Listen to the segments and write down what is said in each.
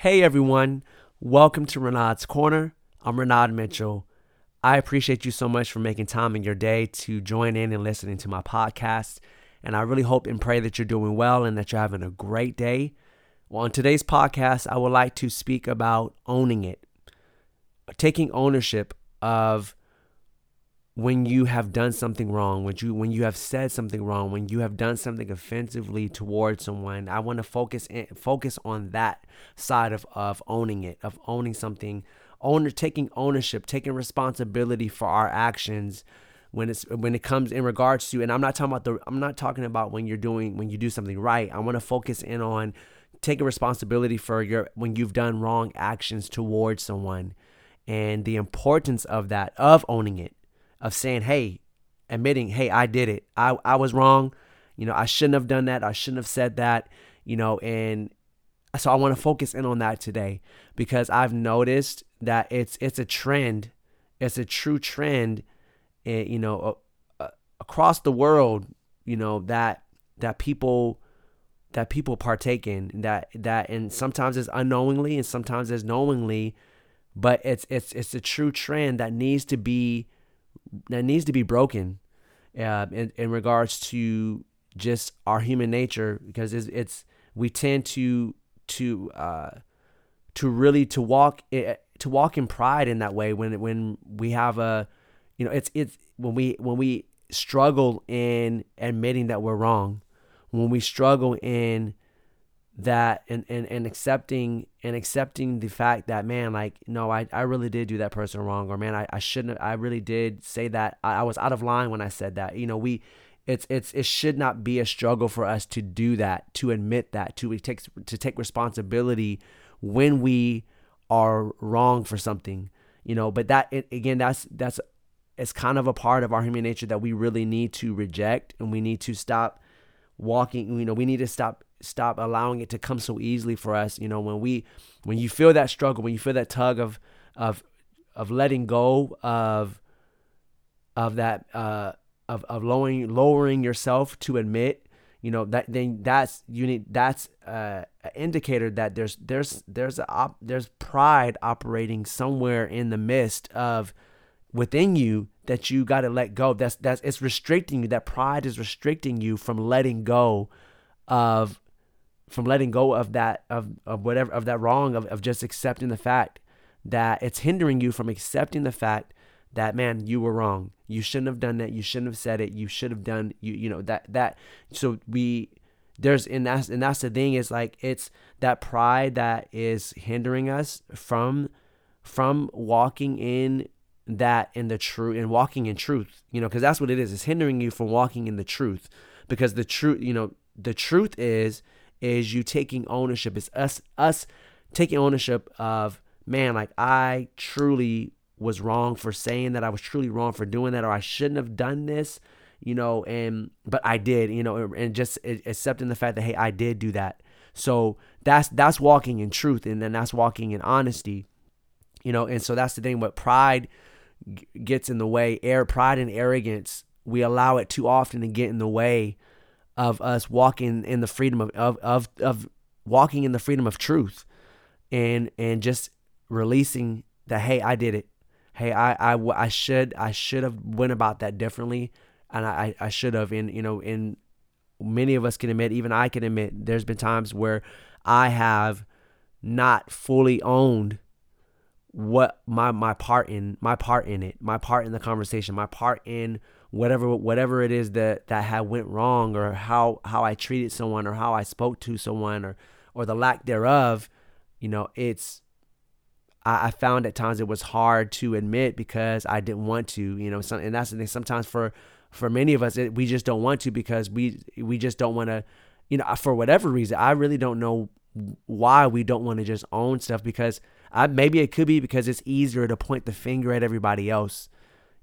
Hey everyone, welcome to Renard's Corner. I'm Renard Mitchell. I appreciate you so much for making time in your day to join in and listening to my podcast. And I really hope and pray that you're doing well and that you're having a great day. Well, on today's podcast, I would like to speak about owning it, taking ownership of when you have done something wrong, when you when you have said something wrong, when you have done something offensively towards someone, I want to focus in, focus on that side of of owning it, of owning something, owner taking ownership, taking responsibility for our actions when it's when it comes in regards to and I'm not talking about the I'm not talking about when you're doing when you do something right. I want to focus in on taking responsibility for your when you've done wrong actions towards someone and the importance of that of owning it of saying, hey, admitting, hey, I did it. I, I was wrong. You know, I shouldn't have done that. I shouldn't have said that, you know, and so I want to focus in on that today because I've noticed that it's it's a trend. It's a true trend, eh, you know, across the world, you know, that that people that people partake in that that and sometimes it's unknowingly and sometimes it's knowingly but it's it's it's a true trend that needs to be that needs to be broken uh, in, in regards to just our human nature because it's, it's we tend to to uh, to really to walk eh, to walk in pride in that way when when we have a you know it's it's when we when we struggle in admitting that we're wrong when we struggle in that and, and, and accepting and accepting the fact that man like no I, I really did do that person wrong or man I, I shouldn't have, I really did say that. I, I was out of line when I said that. You know we it's it's it should not be a struggle for us to do that to admit that to take to take responsibility when we are wrong for something you know but that it, again that's that's it's kind of a part of our human nature that we really need to reject and we need to stop walking you know we need to stop stop allowing it to come so easily for us. You know, when we when you feel that struggle, when you feel that tug of of of letting go of of that uh of, of lowering lowering yourself to admit you know that then that's you need that's uh, an indicator that there's there's there's a op, there's pride operating somewhere in the midst of within you that you got to let go that's that's it's restricting you that pride is restricting you from letting go of from letting go of that of, of whatever of that wrong of, of just accepting the fact that it's hindering you from accepting the fact that man you were wrong. You shouldn't have done that. You shouldn't have said it. You should have done you you know that that. So we there's and that's and that's the thing is like it's that pride that is hindering us from from walking in that in the truth and walking in truth you know because that's what it is. It's hindering you from walking in the truth because the truth you know the truth is is you taking ownership. It's us us taking ownership of man, like I truly was wrong for saying that. I was truly wrong for doing that, or I shouldn't have done this, you know. And but I did, you know, and just accepting the fact that hey, I did do that. So that's that's walking in truth, and then that's walking in honesty, you know. And so that's the thing. What pride gets in the way, air pride and arrogance, we allow it too often to get in the way of us walking in the freedom of, of, of, of walking in the freedom of truth and, and just releasing that, Hey, I did it. Hey, I, I, I should, I should have went about that differently. And I, I should have, and you know, in many of us can admit, even I can admit there's been times where I have not fully owned what my my part in my part in it my part in the conversation my part in whatever whatever it is that that had went wrong or how how I treated someone or how I spoke to someone or or the lack thereof, you know, it's I, I found at times it was hard to admit because I didn't want to, you know, some, and that's the thing. Sometimes for for many of us, it, we just don't want to because we we just don't want to, you know, for whatever reason. I really don't know why we don't want to just own stuff because I, maybe it could be because it's easier to point the finger at everybody else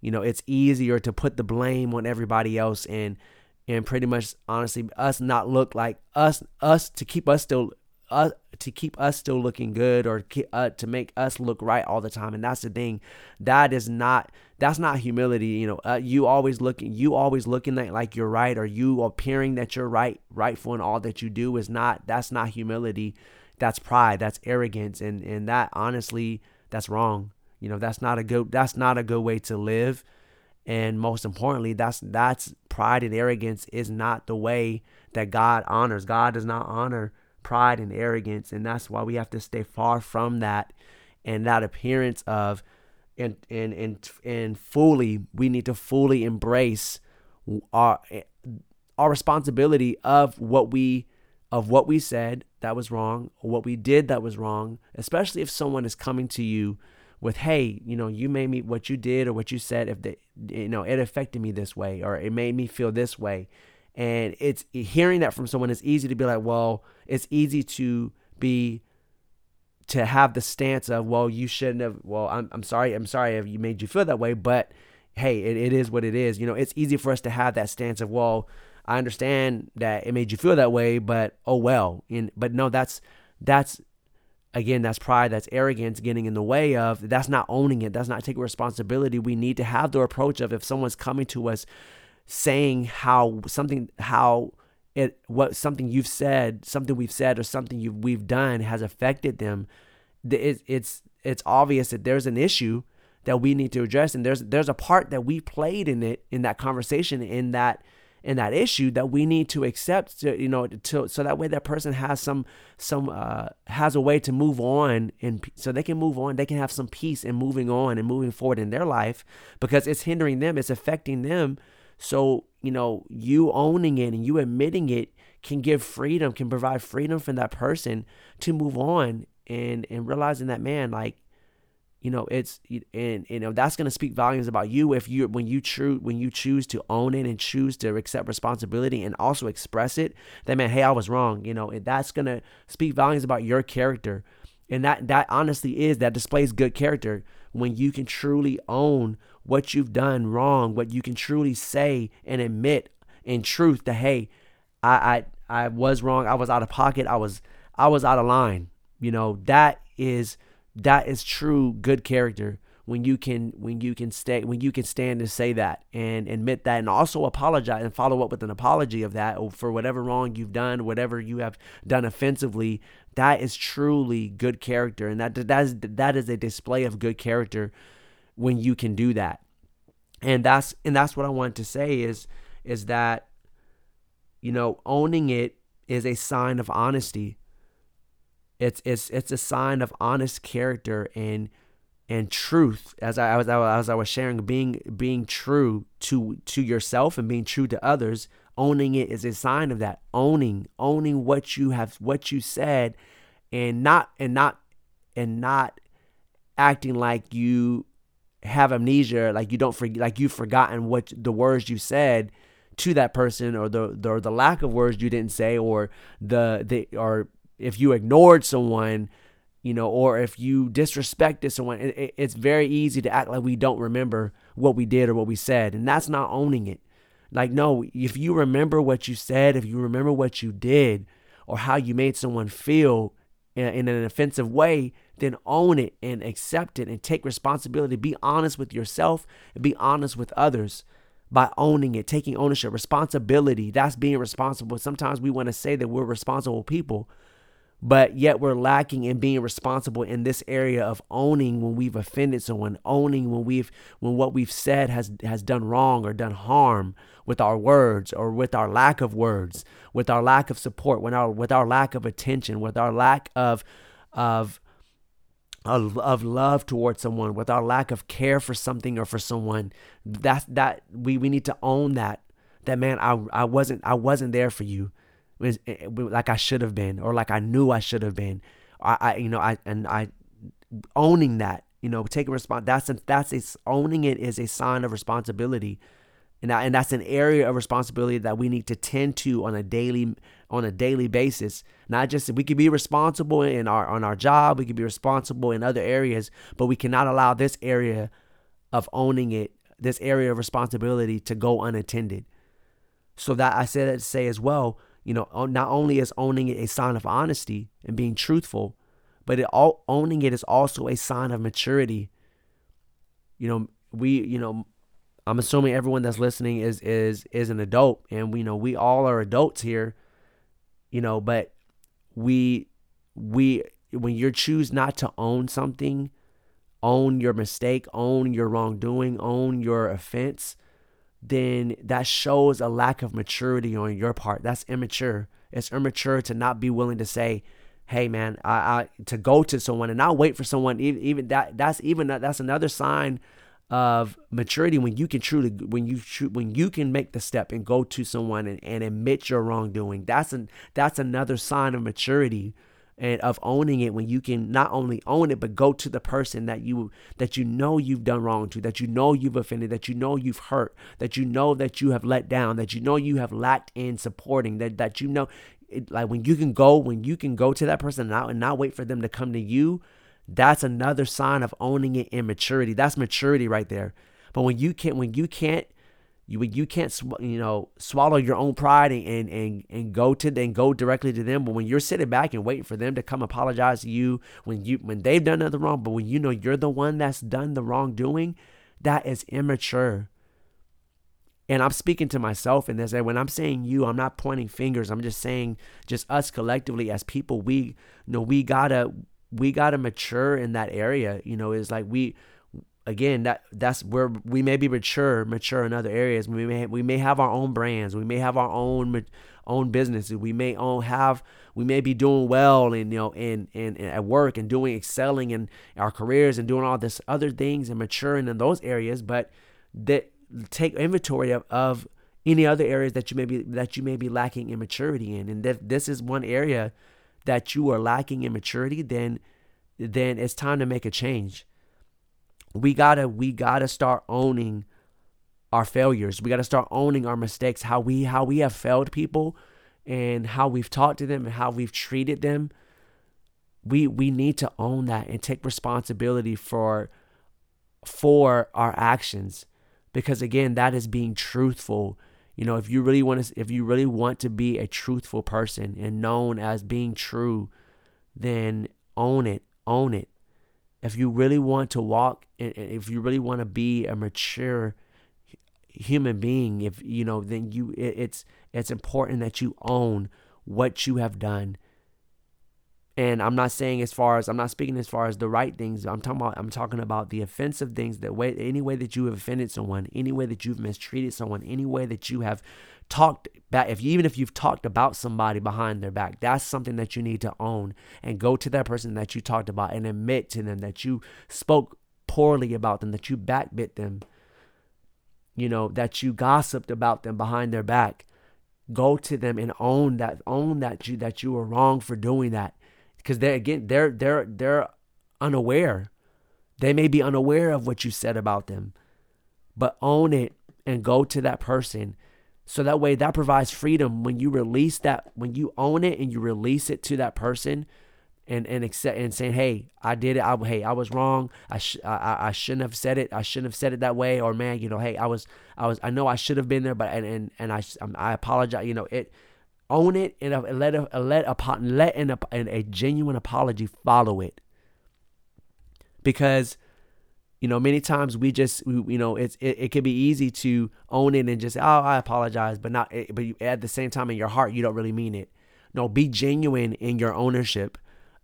you know, it's easier to put the blame on everybody else and and pretty much honestly us not look like us us to keep us still uh, to keep us still looking good or uh, to make us look right all the time. And that's the thing. That is not that's not humility you know uh, you always looking you always looking like, you're right or you appearing that you're right rightful in all that you do is not that's not humility. That's pride, that's arrogance, and and that honestly, that's wrong. You know, that's not a good that's not a good way to live. And most importantly, that's that's pride and arrogance is not the way that God honors. God does not honor pride and arrogance, and that's why we have to stay far from that and that appearance of and and and and fully we need to fully embrace our our responsibility of what we of what we said that was wrong what we did that was wrong especially if someone is coming to you with hey you know you made me what you did or what you said if they you know it affected me this way or it made me feel this way. And it's hearing that from someone is easy to be like well it's easy to be to have the stance of well you shouldn't have well i'm, I'm sorry i'm sorry if you made you feel that way but hey it, it is what it is. You know it's easy for us to have that stance of well i understand that it made you feel that way but oh well. And but no that's that's again that's pride that's arrogance getting in the way of that's not owning it that's not taking responsibility. We need to have the approach of if someone's coming to us saying how something how it what something you've said, something we've said, or something you we've done has affected them, it, it's it's obvious that there's an issue that we need to address, and there's there's a part that we played in it in that conversation in that in that issue that we need to accept to, you know to so that way that person has some some uh has a way to move on and so they can move on they can have some peace in moving on and moving forward in their life because it's hindering them it's affecting them. So, you know, you owning it and you admitting it can give freedom, can provide freedom for that person to move on and and realizing that man, like, you know, it's and you know that's gonna speak volumes about you if you when you true when you choose to own it and choose to accept responsibility and also express it. That man, hey, I was wrong. You know, and that's gonna speak volumes about your character, and that that honestly is that displays good character when you can truly own what you've done wrong, what you can truly say and admit in truth that hey, I I I was wrong, I was out of pocket, I was I was out of line. You know, that is that is true good character when you can when you can stay when you can stand and say that and admit that and also apologize and follow up with an apology of that for whatever wrong you've done whatever you have done offensively that is truly good character and that that is that is a display of good character when you can do that. And that's and that's what I want to say is is that you know, owning it is a sign of honesty. It's it's it's a sign of honest character and and truth. As I, was as I was sharing being being true to to yourself and being true to others owning it is a sign of that. Owning owning what you have what you said and not and not and not acting like you have amnesia, like you don't forget, like you've forgotten what the words you said to that person, or the, the or the lack of words you didn't say, or the the or if you ignored someone, you know, or if you disrespected someone, it, it's very easy to act like we don't remember what we did or what we said, and that's not owning it. Like no, if you remember what you said, if you remember what you did, or how you made someone feel in, in an offensive way, then own it and accept it and take responsibility. Be honest with yourself and be honest with others by owning it, taking ownership, responsibility. That's being responsible. Sometimes we want to say that we're responsible people, but yet we're lacking in being responsible in this area of owning when we've offended someone, owning when we've when what we've said has has done wrong or done harm with our words or with our lack of words, with our lack of support, with our with our lack of attention, with our lack of of of, of love towards someone, with our lack of care for something or for someone. That's that we we need to own that. That man, I I wasn't I wasn't there for you, Eh, eh, like I should have been, or like I knew I should have been. I, I you know I and I owning that you know taking response. That's a, that's a, owning it is a sign of responsibility and that, and that's an area of responsibility that we need to tend to on a daily on a daily basis not just we can be responsible in our on our job we can be responsible in other areas but we cannot allow this area of owning it this area of responsibility to go unattended so that i said that to say as well you know not only is owning it a sign of honesty and being truthful but it all owning it is also a sign of maturity you know we you know I'm assuming everyone that's listening is is is an adult, and we know we all are adults here, you know. But we we when you choose not to own something, own your mistake, own your wrongdoing, own your offense, then that shows a lack of maturity on your part. That's immature. It's immature to not be willing to say, "Hey, man, I, I to go to someone and not wait for someone." Even, even that that's even that's another sign of maturity when you can truly when you when you can make the step and go to someone and, and admit your wrongdoing. That's an that's another sign of maturity and of owning it when you can not only own it but go to the person that you that you know you've done wrong to that you know you've offended that you know you've hurt that you know that you have let down that you know you have lacked in supporting that that you know it, like when you can go when you can go to that person and not, and not wait for them to come to you that's another sign of owning it in maturity. That's maturity right there. But when you can't when you can't you you can't you know swallow your own pride and and and go to and go directly to them. But when you're sitting back and waiting for them to come apologize to you when you when they've done nothing wrong, but when you know you're the one that's done the wrongdoing, that is immature. And I'm speaking to myself in this. When I'm saying you, I'm not pointing fingers. I'm just saying just us collectively as people, we you know we gotta we gotta mature in that area. You know, it's like we again that that's where we may be mature mature in other areas. We may we may have our own brands. We may have our own own businesses. We may own have we may be doing well and you know in, in, at work and doing excelling in our careers and doing all this other things and maturing in those areas. But that take inventory of, of any other areas that you may be that you may be lacking in maturity in. And if this is one area that you are lacking in maturity then then it's time to make a change we gotta we gotta start owning our failures. We gotta start owning our mistakes, how we how we have failed people and how we've talked to them and how we've treated them. We we need to own that and take responsibility for for our actions because again that is being truthful you know if you really want to if you really want to be a truthful person and known as being true then own it own it if you really want to walk if you really want to be a mature human being if you know then you it's it's important that you own what you have done. And i'm not saying as far as i'm not speaking as far as the right things i'm talking about i'm talking about the offensive things that way any way that you have offended someone any way that you've mistreated someone any way that you have talked back if even if you've talked about somebody behind their back that's something that you need to own and go to that person that you talked about and admit to them that you spoke poorly about them that you backbit them you know that you gossiped about them behind their back. Go to them and own that own that you that you were wrong for doing that. Because they're again they're they're they're unaware. They may be unaware of what you said about them but own it and go to that person so that way that provides freedom when you release that when you own it and you release it to that person and and accept and saying, "Hey, I did it. I, hey, I was wrong. I, sh- I I shouldn't have said it. I shouldn't have said it that way." Or, man, you know, hey, I was I was I know I should have been there, but and and, and I I apologize. You know, it own it and uh, let a, let a let an, an, a genuine apology follow it because you know, many times we just, we, you know, it's it, it can be easy to own it and just, oh, I apologize, but not, but you, at the same time in your heart, you don't really mean it. No, be genuine in your ownership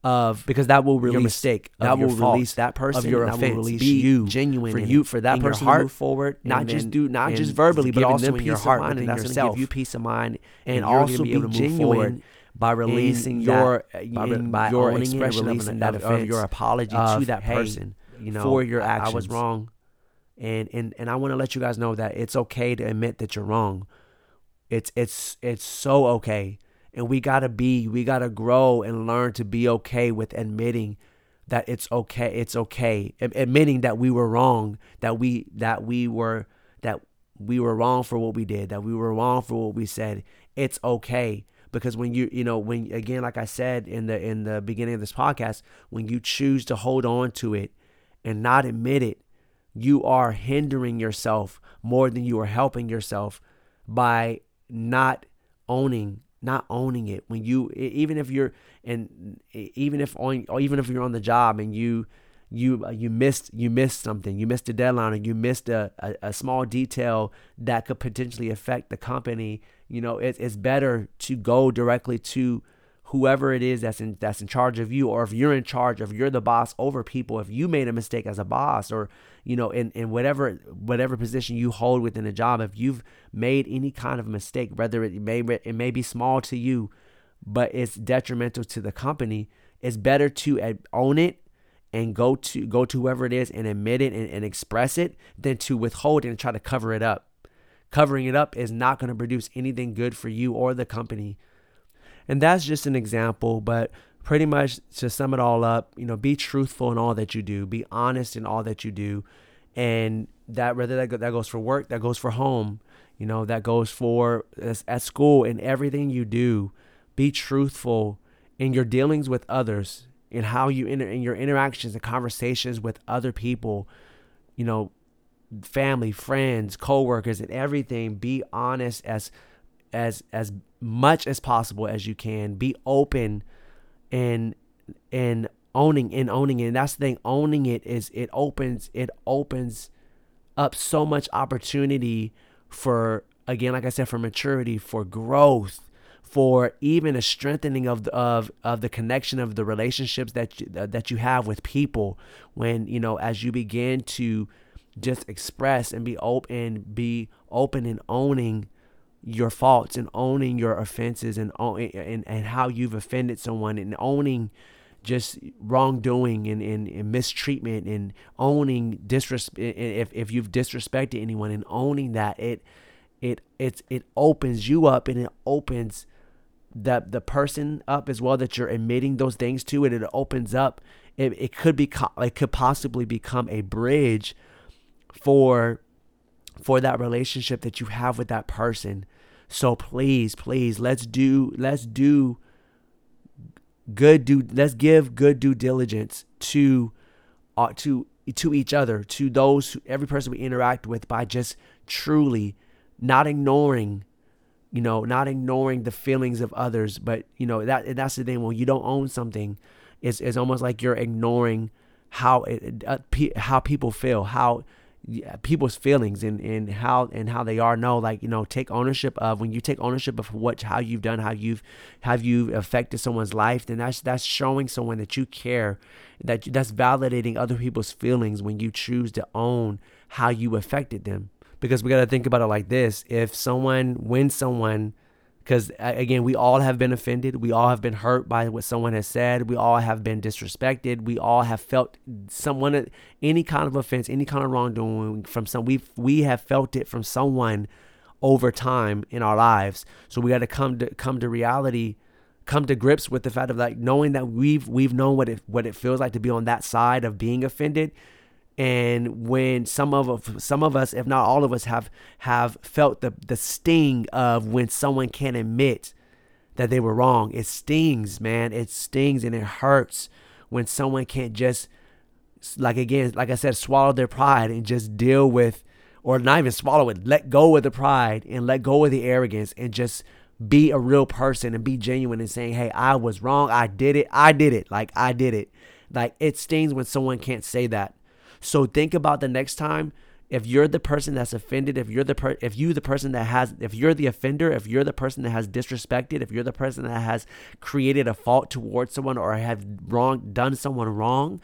of because that will release your mistake. That will release that person of your offense. Will release be you genuine for you for that person heart, to move forward. Not just do not just verbally, but also in your heart mind, and that's yourself. Give you peace of mind, and, and also be, be genuine by releasing your that, by, by your expression of, that of, of, your apology to that person you know, for your actions. I was wrong. And and and I want to let you guys know that it's okay to admit that you're wrong. It's it's it's so okay. And we got to be we got to grow and learn to be okay with admitting that it's okay. It's okay. Admitting that we were wrong, that we that we were that we were wrong for what we did, that we were wrong for what we said. It's okay because when you you know when again like I said in the in the beginning of this podcast, when you choose to hold on to it and not admit it, you are hindering yourself more than you are helping yourself by not owning not owning it. When you even if you're and even if on even if you're on the job and you you uh, you missed you missed something you missed a deadline or you missed a, a, a small detail that could potentially affect the company you know it, it's better to go directly to whoever it is that's in that's in charge of you or if you're in charge if you're the boss over people if you made a mistake as a boss or you know in, in whatever whatever position you hold within a job if you've made any kind of mistake whether it may it may be small to you but it's detrimental to the company it's better to own it and go to go to whoever it is and admit it and, and express it than to withhold and try to cover it up. Covering it up is not going to produce anything good for you or the company and that's just an example, but pretty much to sum it all up, you know, be truthful in all that you do, be honest in all that you do. And that whether that, that goes for work, that goes for home, you know, that goes for at school and everything you do, be truthful in your dealings with others, in how you inter, in your interactions and conversations with other people, you know, family, friends, coworkers, and everything. Be honest as as as much as possible as you can. Be open and and owning and owning it. And that's the thing. Owning it is it opens it opens up so much opportunity for again, like I said, for maturity, for growth, for even a strengthening of the, of of the connection of the relationships that you, that you have with people. When you know, as you begin to just express and be open, be open and owning your faults and owning your offenses and and, and how you've offended someone and owning just wrongdoing and, and, and mistreatment and owning disrespect if, if you've disrespected anyone and owning that it it it's it opens you up and it opens the the person up as well that you're admitting those things to and it opens up it, it could be it could possibly become a bridge for for that relationship that you have with that person so please, please, let's do let's do good do let's give good due diligence to uh, to to each other, to those every person we interact with by just truly not ignoring you know, not ignoring the feelings of others, but you know that that's the thing. When you don't own something, it's it's almost like you're ignoring how it, uh, how people feel, how people's feelings and, and how and how they are. No like you know take ownership of when you take ownership of what how you've done how you've have you affected someone's life then that's that's showing someone that you care that that's validating other people's feelings when you choose to own how you affected them. Because we got to think about it like this. If someone when someone because again we all have been offended. We all have been hurt by what someone has said. We all have been disrespected. We all have felt someone any kind of offense any kind of wrongdoing from some we we have felt it from someone over time in our lives. So we got to come to come to reality come to grips with the fact of like knowing that we've we've known what it what it feels like to be on that side of being offended and when some of some of us if not all of us have have felt the the sting of when someone can't admit that they were wrong it stings man. It stings and it hurts when someone can't just like again like i said swallow their pride and just deal with or not even swallow it let go of the pride and let go of the arrogance and just be a real person and be genuine and saying hey i was wrong. I did it. I did it. Like i did it. Like it stings when someone can't say that so think about the next time if you're the person that's offended, if you're the per- if you the person that has if you're the offender, if you're the person that has disrespected, if you're the person that has created a fault towards someone or have wrong done someone wrong,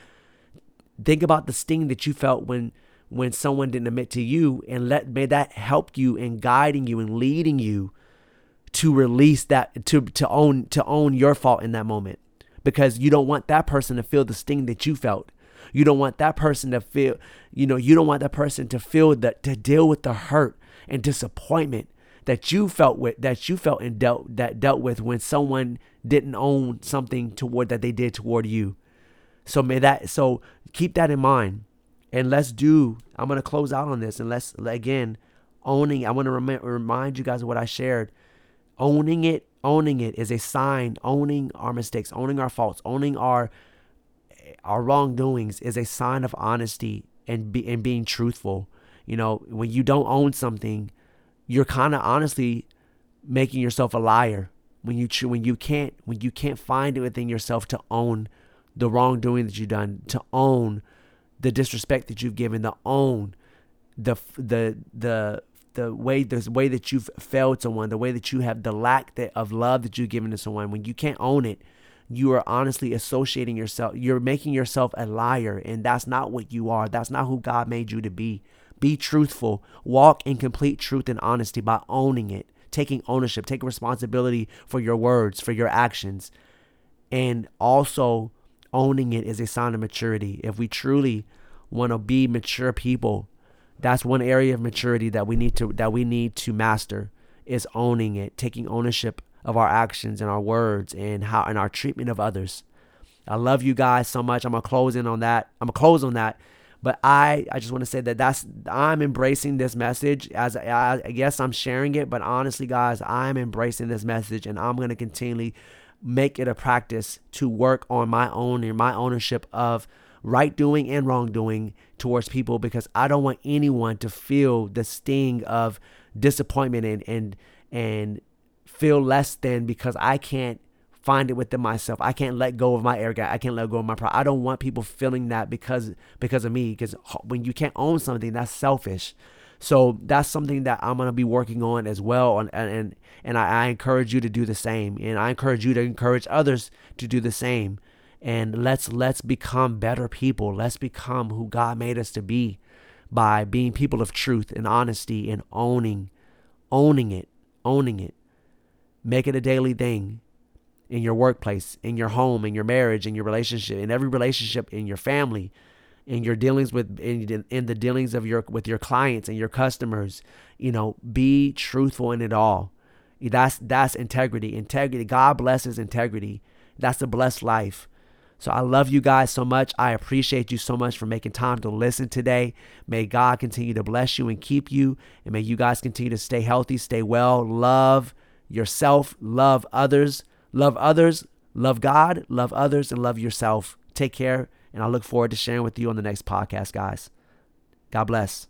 think about the sting that you felt when when someone didn't admit to you and let may that help you in guiding you and leading you to release that to to own to own your fault in that moment. Because you don't want that person to feel the sting that you felt you don't want that person to feel, you know, you don't want that person to feel that to deal with the hurt and disappointment that you felt with that you felt and dealt that dealt with when someone didn't own something toward that they did toward you. So may that so keep that in mind. And let's do I'm going to close out on this and let's again owning I want to rem- remind you guys of what I shared. Owning it, owning it is a sign, owning our mistakes, owning our faults, owning our our wrongdoings is a sign of honesty and be, and being truthful. You know, when you don't own something, you're kind of honestly making yourself a liar. When you when you can't when you can't find it within yourself to own the wrongdoing that you've done, to own the disrespect that you've given, to own the the the the way the way that you've failed someone, the way that you have the lack that, of love that you've given to someone, when you can't own it, you are honestly associating yourself. You're making yourself a liar, and that's not what you are. That's not who God made you to be. Be truthful. Walk in complete truth and honesty by owning it, taking ownership, taking responsibility for your words, for your actions, and also owning it is a sign of maturity. If we truly want to be mature people, that's one area of maturity that we need to that we need to master is owning it, taking ownership of our actions and our words and how and our treatment of others. I love you guys so much. I'm gonna close in on that. I'm gonna close on that. But I, I just want to say that that's I'm embracing this message as I, I guess I'm sharing it. But honestly, guys, I'm embracing this message, and I'm gonna continually make it a practice to work on my own and my ownership of right doing and wrongdoing towards people because I don't want anyone to feel the sting of disappointment and and and feel less than because I can't find it within myself. I can't let go of my gap. I can't let go of my pride. I don't want people feeling that because because of me. Because when you can't own something, that's selfish. So that's something that I'm gonna be working on as well. And and and I, I encourage you to do the same. And I encourage you to encourage others to do the same. And let's let's become better people. Let's become who God made us to be by being people of truth and honesty and owning owning it, owning it. Make it a daily thing in your workplace, in your home, in your marriage, in your relationship, in every relationship, in your family, in your dealings with in, in the dealings of your with your clients and your customers. You know, be truthful in it all. That's that's integrity. Integrity. God blesses integrity. That's a blessed life. So I love you guys so much. I appreciate you so much for making time to listen today. May God continue to bless you and keep you. And may you guys continue to stay healthy, stay well, love yourself, love others, love others, love God, love others, and love yourself. Take care. And I look forward to sharing with you on the next podcast, guys. God bless.